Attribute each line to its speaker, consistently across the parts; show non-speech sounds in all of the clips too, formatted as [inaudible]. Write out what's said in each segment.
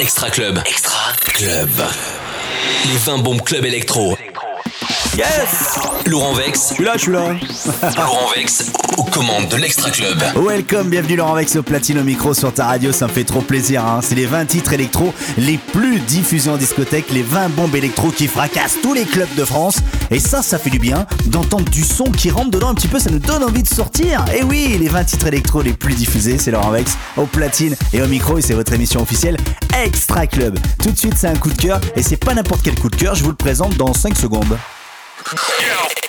Speaker 1: Extra Club. Extra Club. Les 20 bombes club électro.
Speaker 2: Yes
Speaker 1: Laurent Vex.
Speaker 2: Je suis là, je suis là. [laughs]
Speaker 1: Laurent Vex aux commandes de l'Extra Club.
Speaker 2: Welcome, bienvenue Laurent Vex au platine au micro sur ta radio, ça me fait trop plaisir. Hein. C'est les 20 titres électro les plus diffusés en discothèque, les 20 bombes électro qui fracassent tous les clubs de France. Et ça, ça fait du bien d'entendre du son qui rentre dedans un petit peu, ça nous donne envie de sortir. Et oui, les 20 titres électro les plus diffusés, c'est Laurent Vex au platine et au micro et c'est votre émission officielle Extra Club. Tout de suite, c'est un coup de cœur et c'est pas n'importe quel coup de cœur, je vous le présente dans 5 secondes.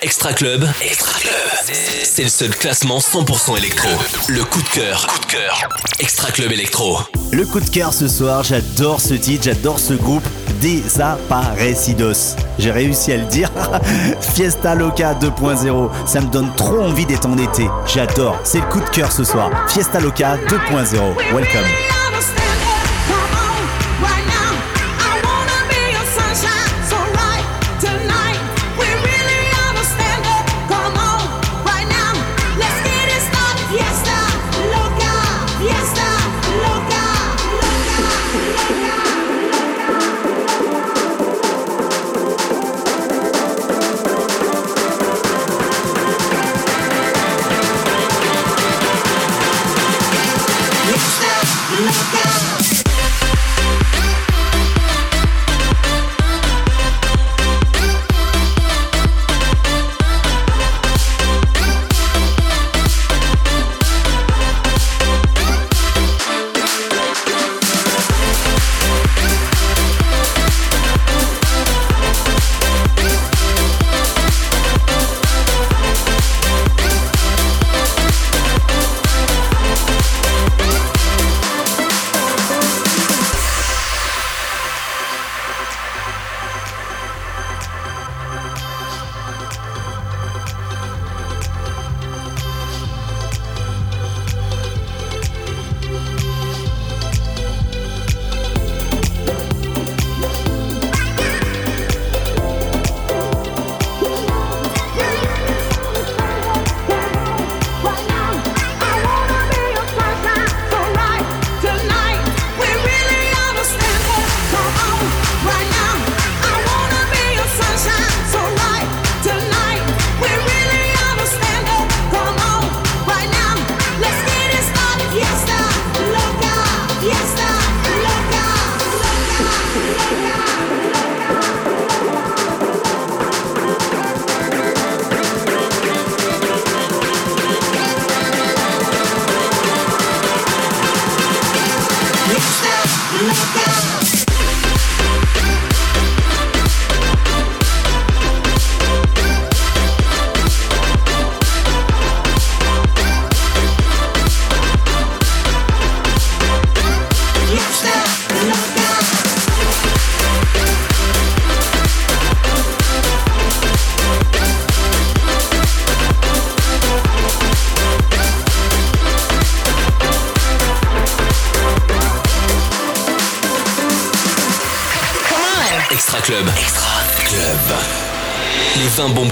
Speaker 1: Extra Club. Extra Club. C'est le seul classement 100% électro. Le coup de cœur. Coup de cœur. Extra Club électro.
Speaker 2: Le coup de cœur ce soir, j'adore ce titre, j'adore ce groupe Desaparecidos. J'ai réussi à le dire. [laughs] Fiesta Loca 2.0, ça me donne trop envie d'être en été. J'adore, c'est le coup de cœur ce soir. Fiesta Loca 2.0, welcome.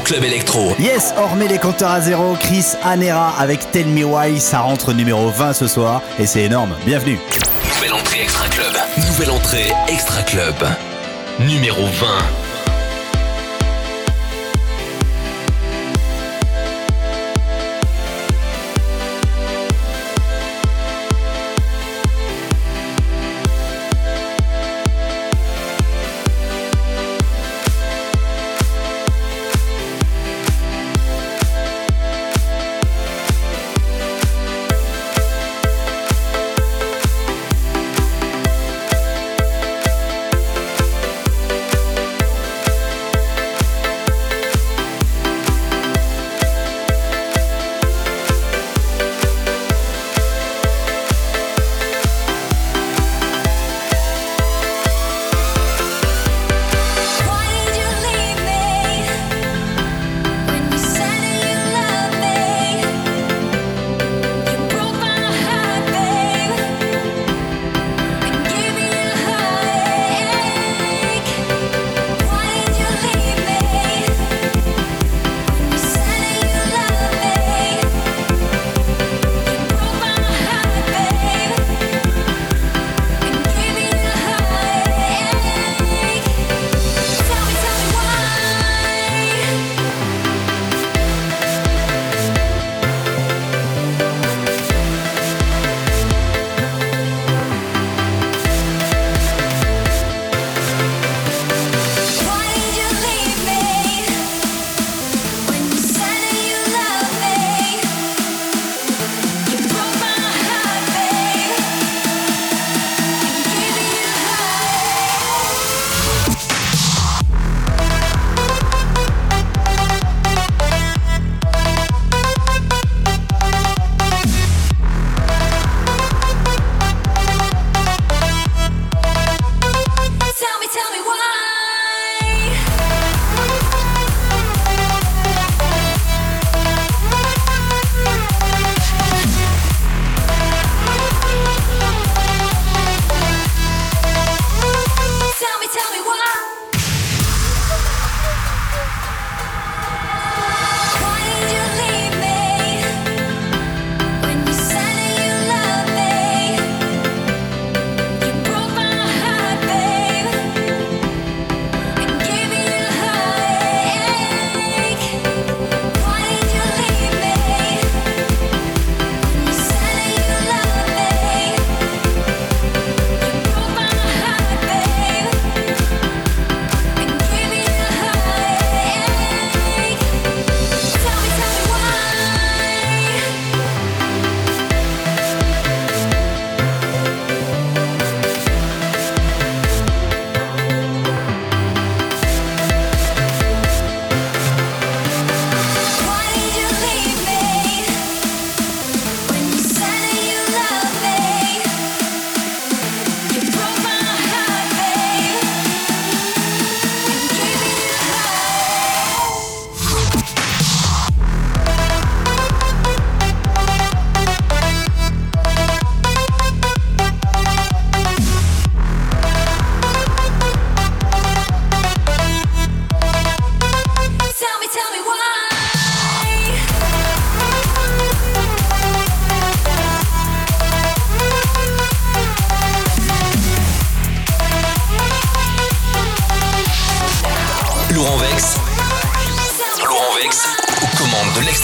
Speaker 1: Club Electro.
Speaker 2: Yes, hormis les compteurs à zéro, Chris Anera avec Tell Me Why, ça rentre numéro 20 ce soir et c'est énorme. Bienvenue.
Speaker 1: Nouvelle entrée Extra Club. Nouvelle entrée Extra Club. Numéro 20.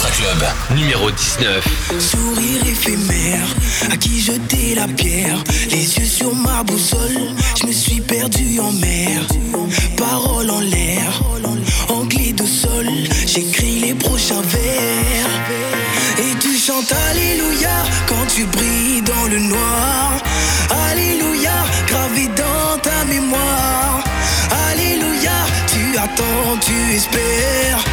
Speaker 1: Club, numéro 19.
Speaker 3: Sourire éphémère, à qui jeter la pierre? Les yeux sur ma boussole, je me suis perdu en mer. Parole en l'air, en de sol J'écris les prochains vers. Et tu chantes Alléluia quand tu brilles dans le noir. Alléluia, gravé dans ta mémoire. Alléluia, tu attends, tu espères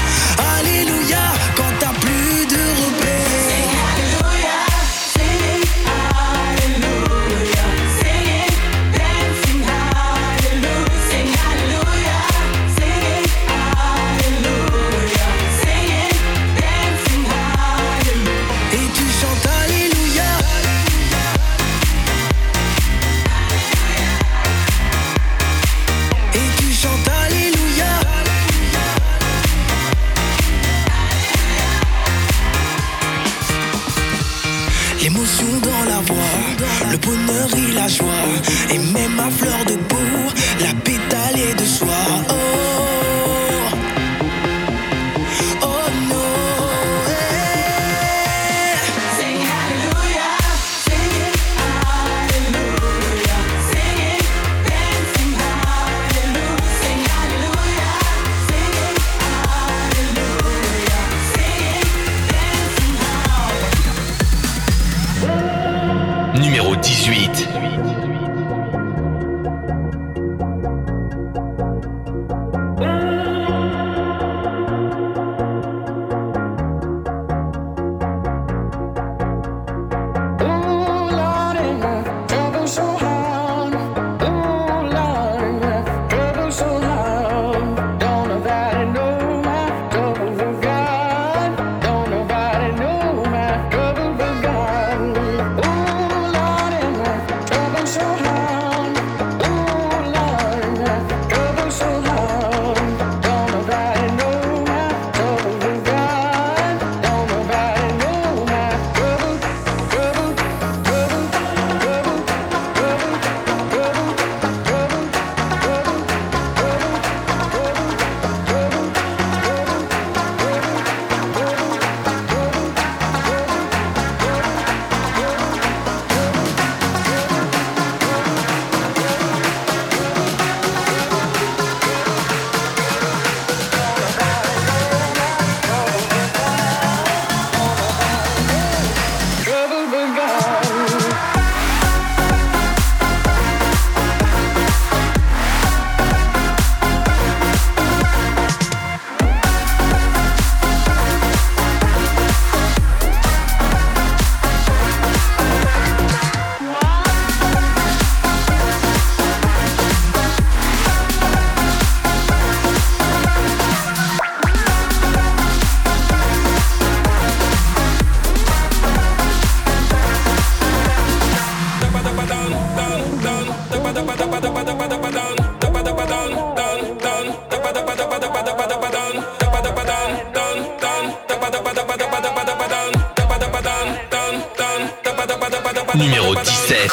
Speaker 1: Numéro 17.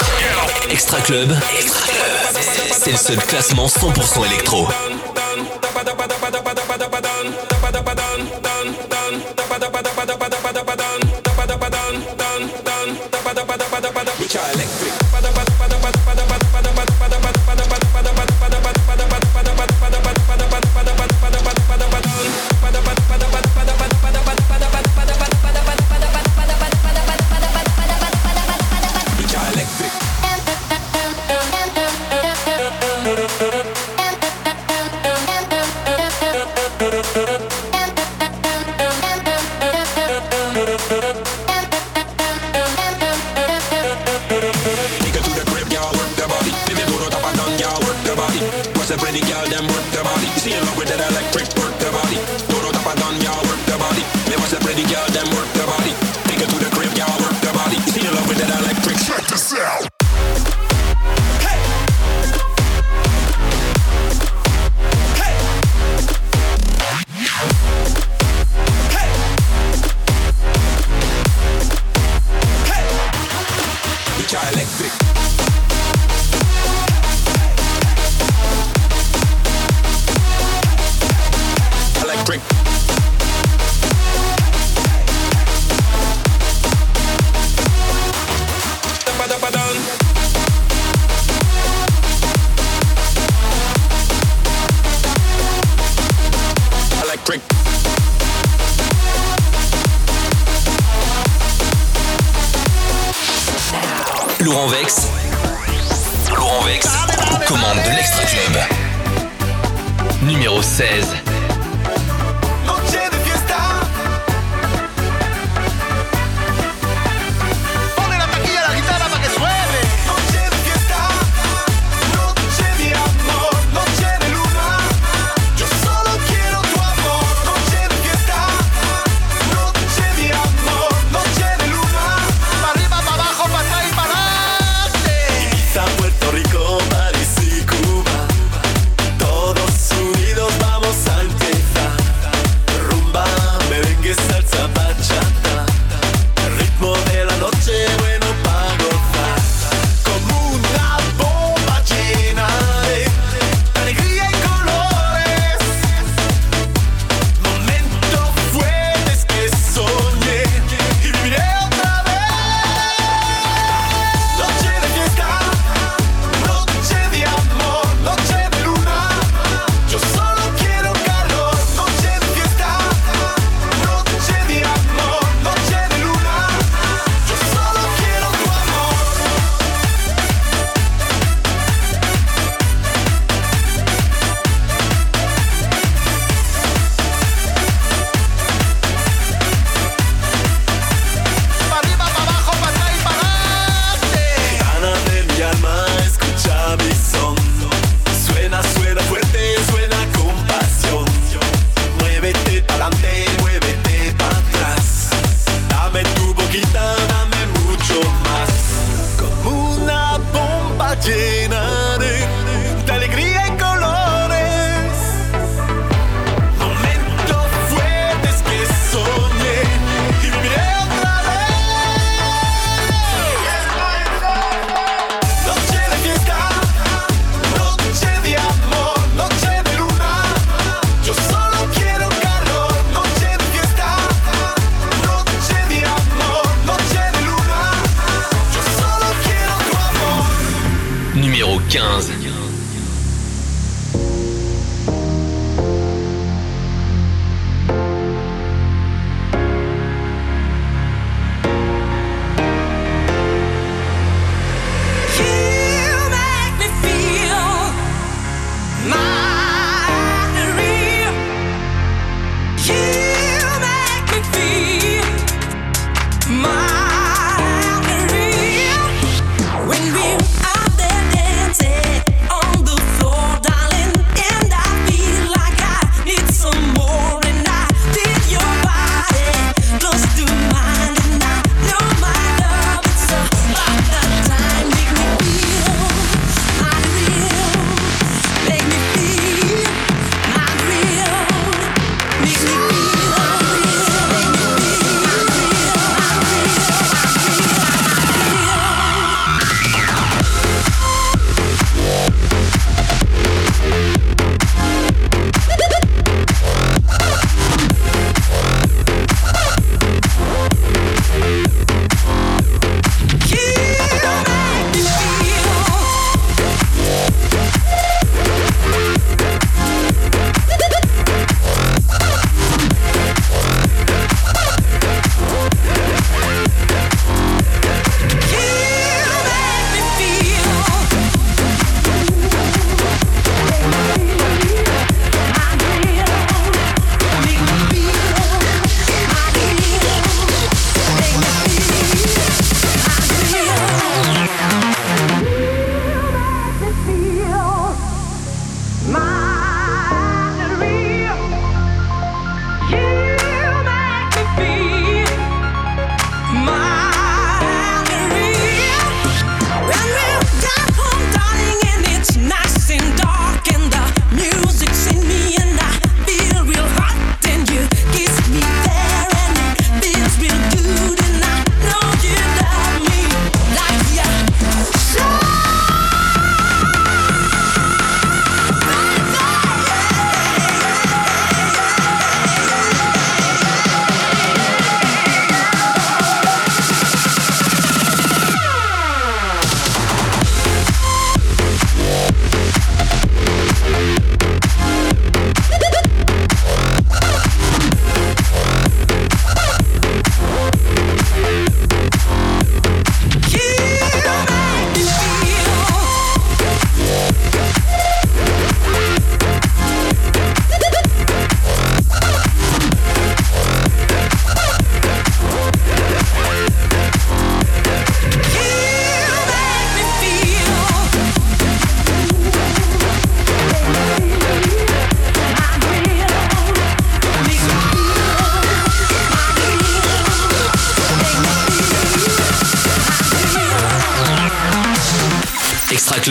Speaker 1: Extra Club. C'est le seul classement 100% électro.
Speaker 4: To
Speaker 5: Club. Numéro 16.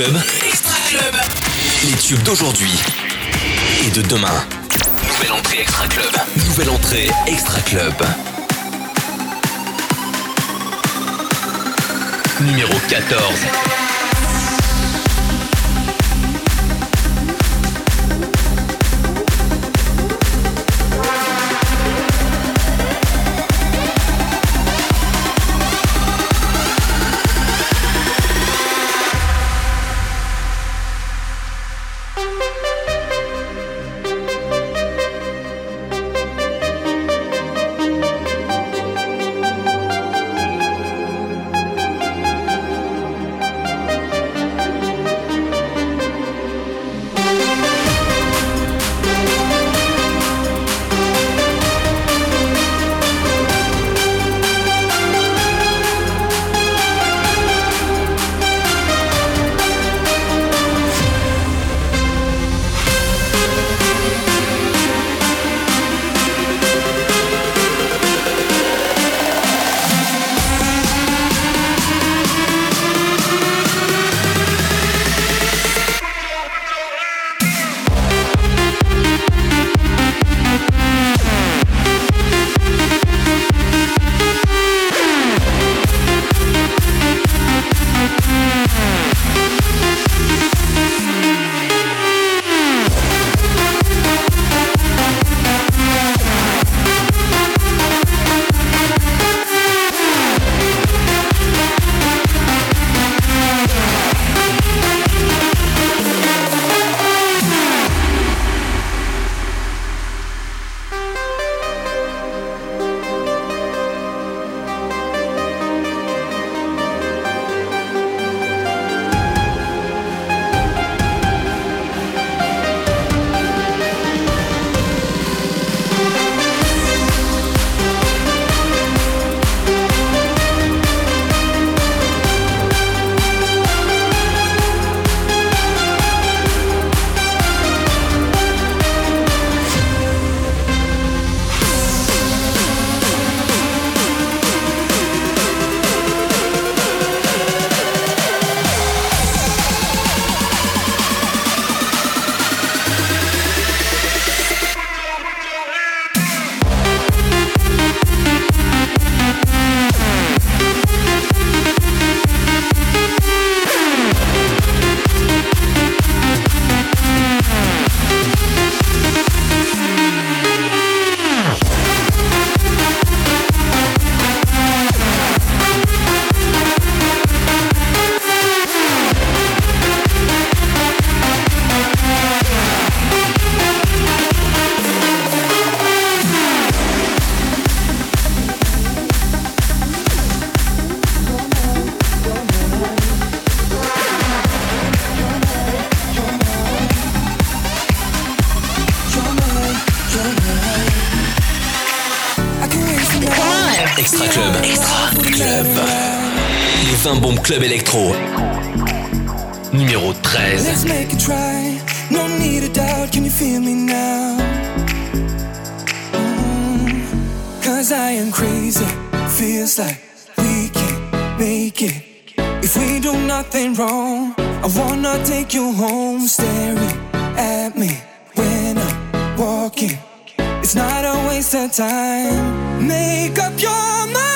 Speaker 6: Club. Extra Club. Les tubes d'aujourd'hui et de demain. Nouvelle entrée Extra Club. Nouvelle entrée Extra Club. Numéro 14. Club Electro. Numéro 13. Let's make it try. No need a doubt. Can you feel me now? Mm, Cause I am crazy. Feels like we can make it. If we do nothing wrong, I wanna take you home. Staring at me when I'm walking. It's not a waste of time. Make up your mind.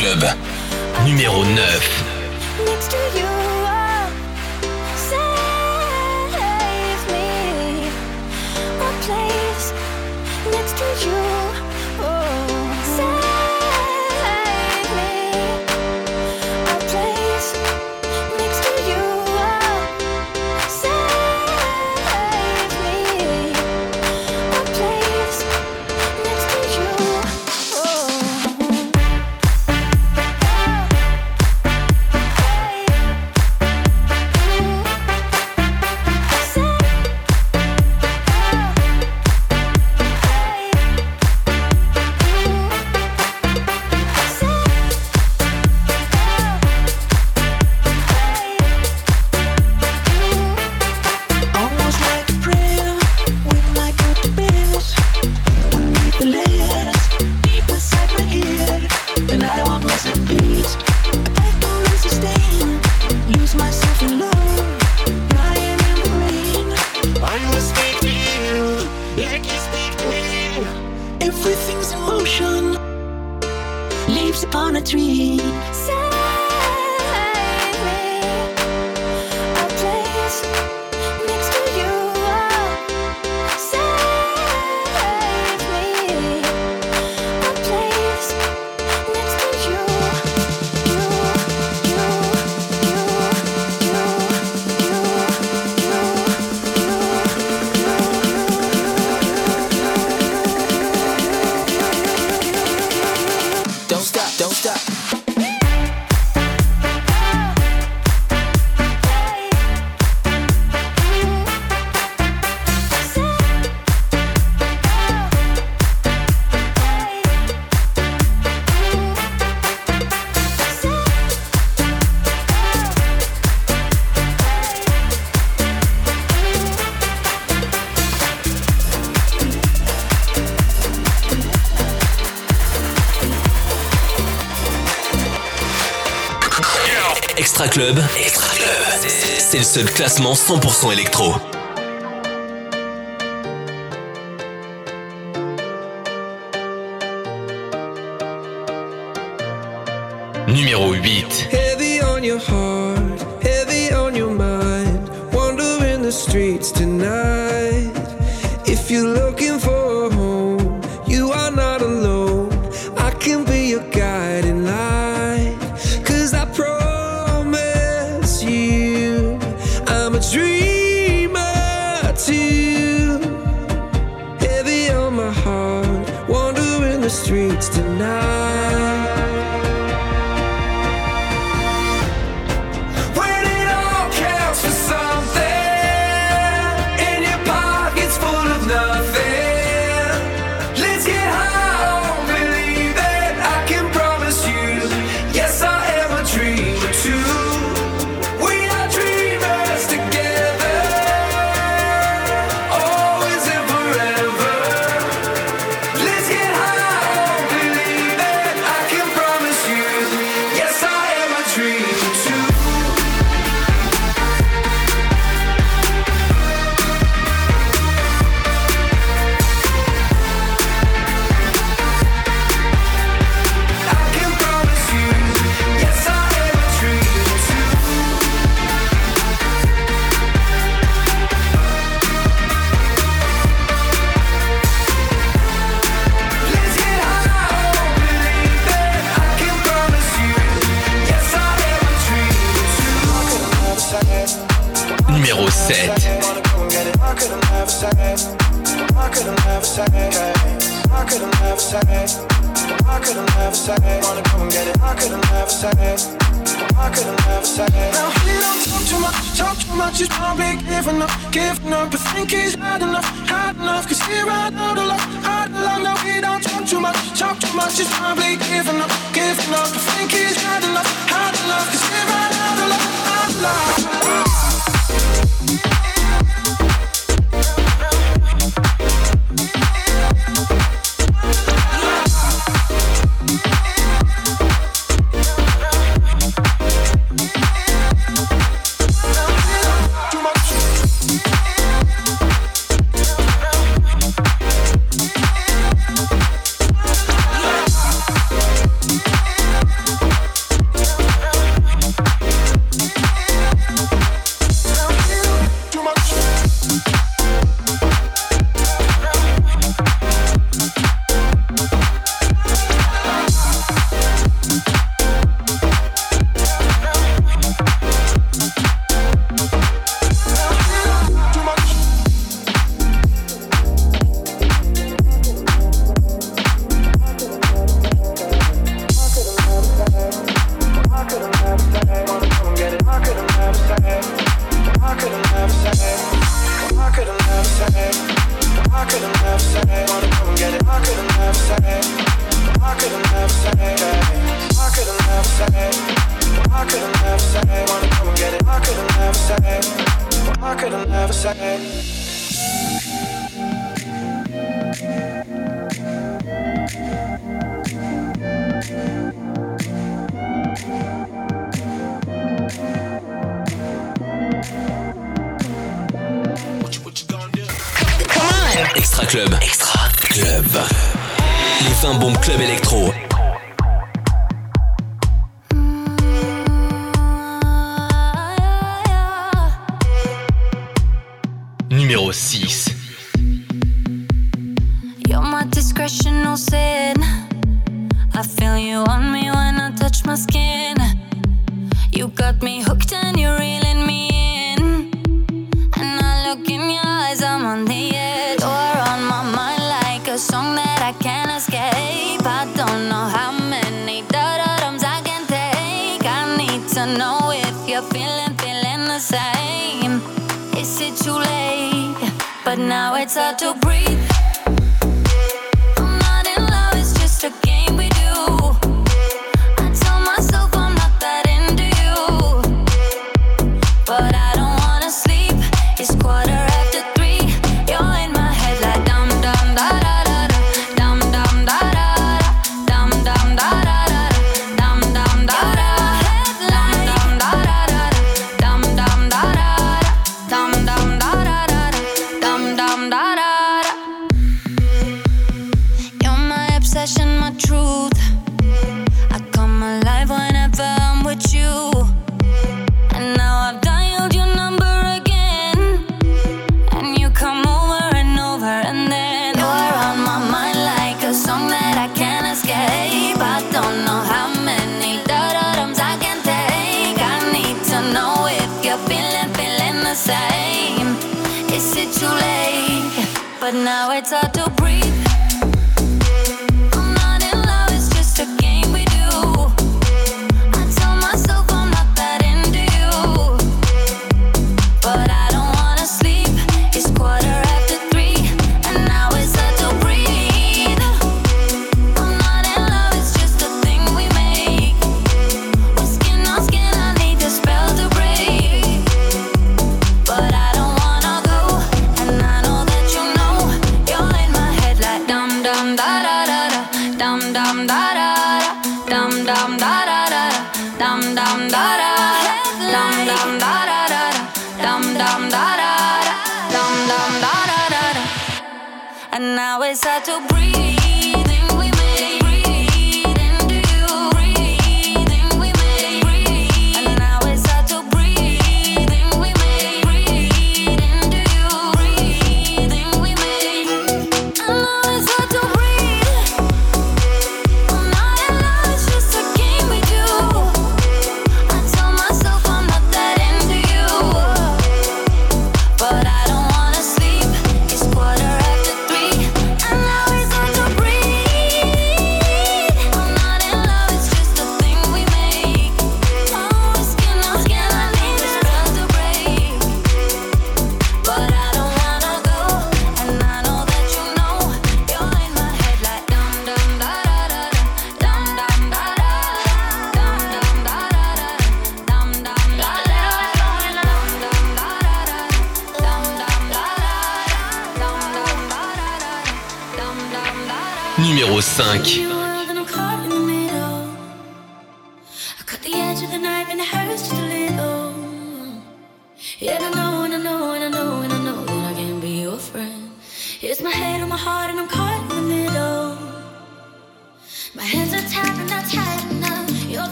Speaker 1: Club. Seul classement 100% électro.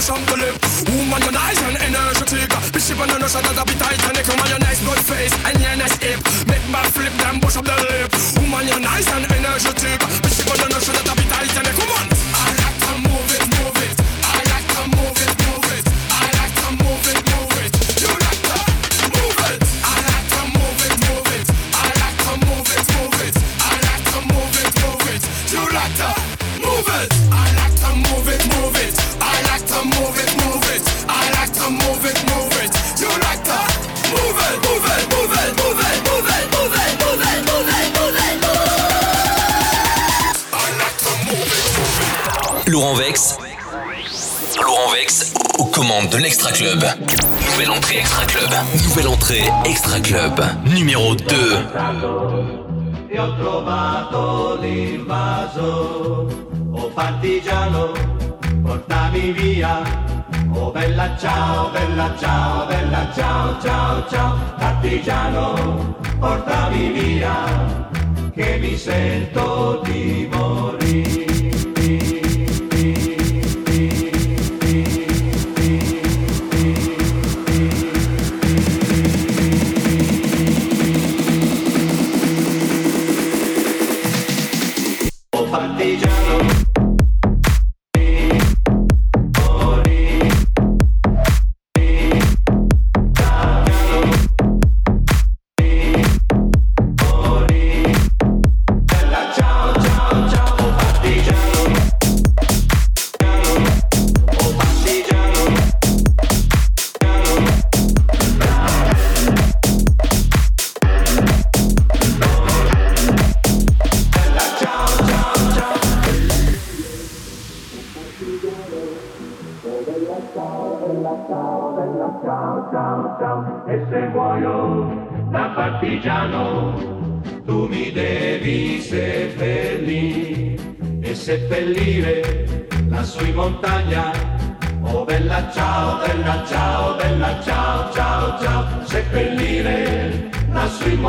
Speaker 5: motion to live. Woman, you're nice and energetic Bishop and notion that I
Speaker 1: be titanic. Woman,
Speaker 7: you're nice, good face, and you're nice hip. Make my flip, then push up the lip. Woman, you're nice and energetic Laurent Vex. Laurent Vex aux commandes de l'Extra Club. Nouvelle entrée Extra Club. Nouvelle entrée Extra Club. Numéro 2. E ho trovato l'invaso, oh partigiano, portami via, oh bella ciao, bella ciao, bella ciao, ciao, ciao, partigiano, portami via, che mi sento
Speaker 1: di morire.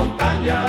Speaker 5: montaña.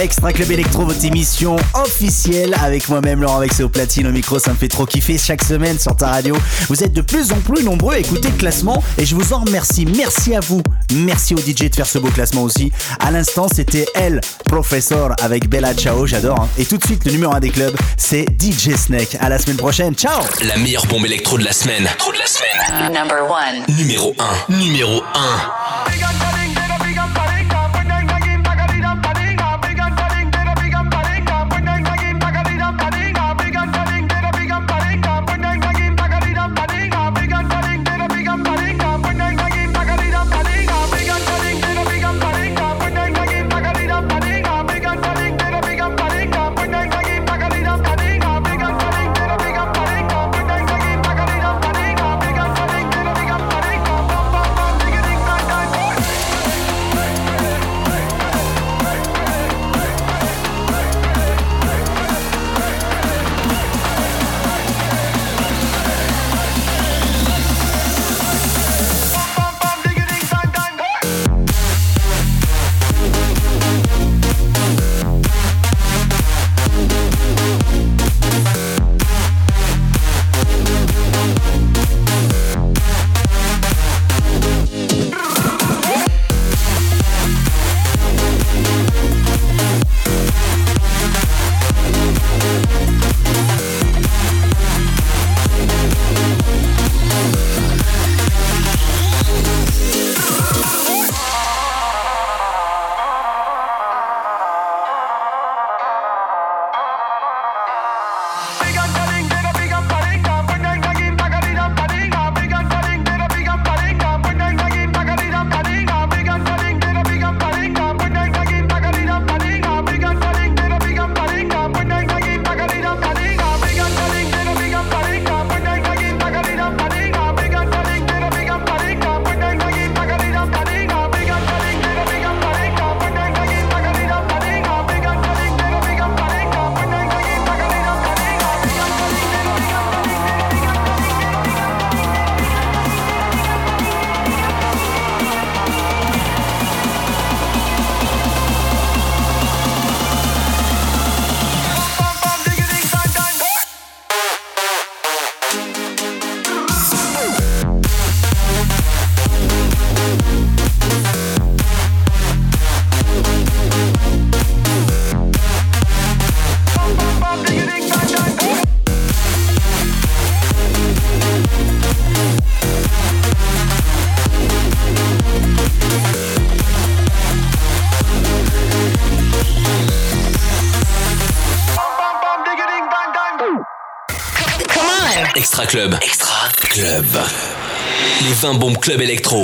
Speaker 5: Extra Club
Speaker 2: Electro, votre émission officielle avec moi-même Laurent Vex et au platine au micro, ça me fait trop kiffer chaque semaine sur ta radio. Vous êtes de plus en plus nombreux à écouter le classement et je vous en remercie. Merci à vous. Merci au DJ de faire ce beau classement aussi. À l'instant, c'était El Professor avec Bella Ciao, j'adore. hein. Et tout de suite, le numéro 1 des clubs, c'est DJ Snake. À la semaine prochaine. Ciao
Speaker 1: La meilleure bombe électro de la semaine. Trop de la semaine.
Speaker 8: Number one.
Speaker 1: Numéro 1. Numéro 1. Club. Extra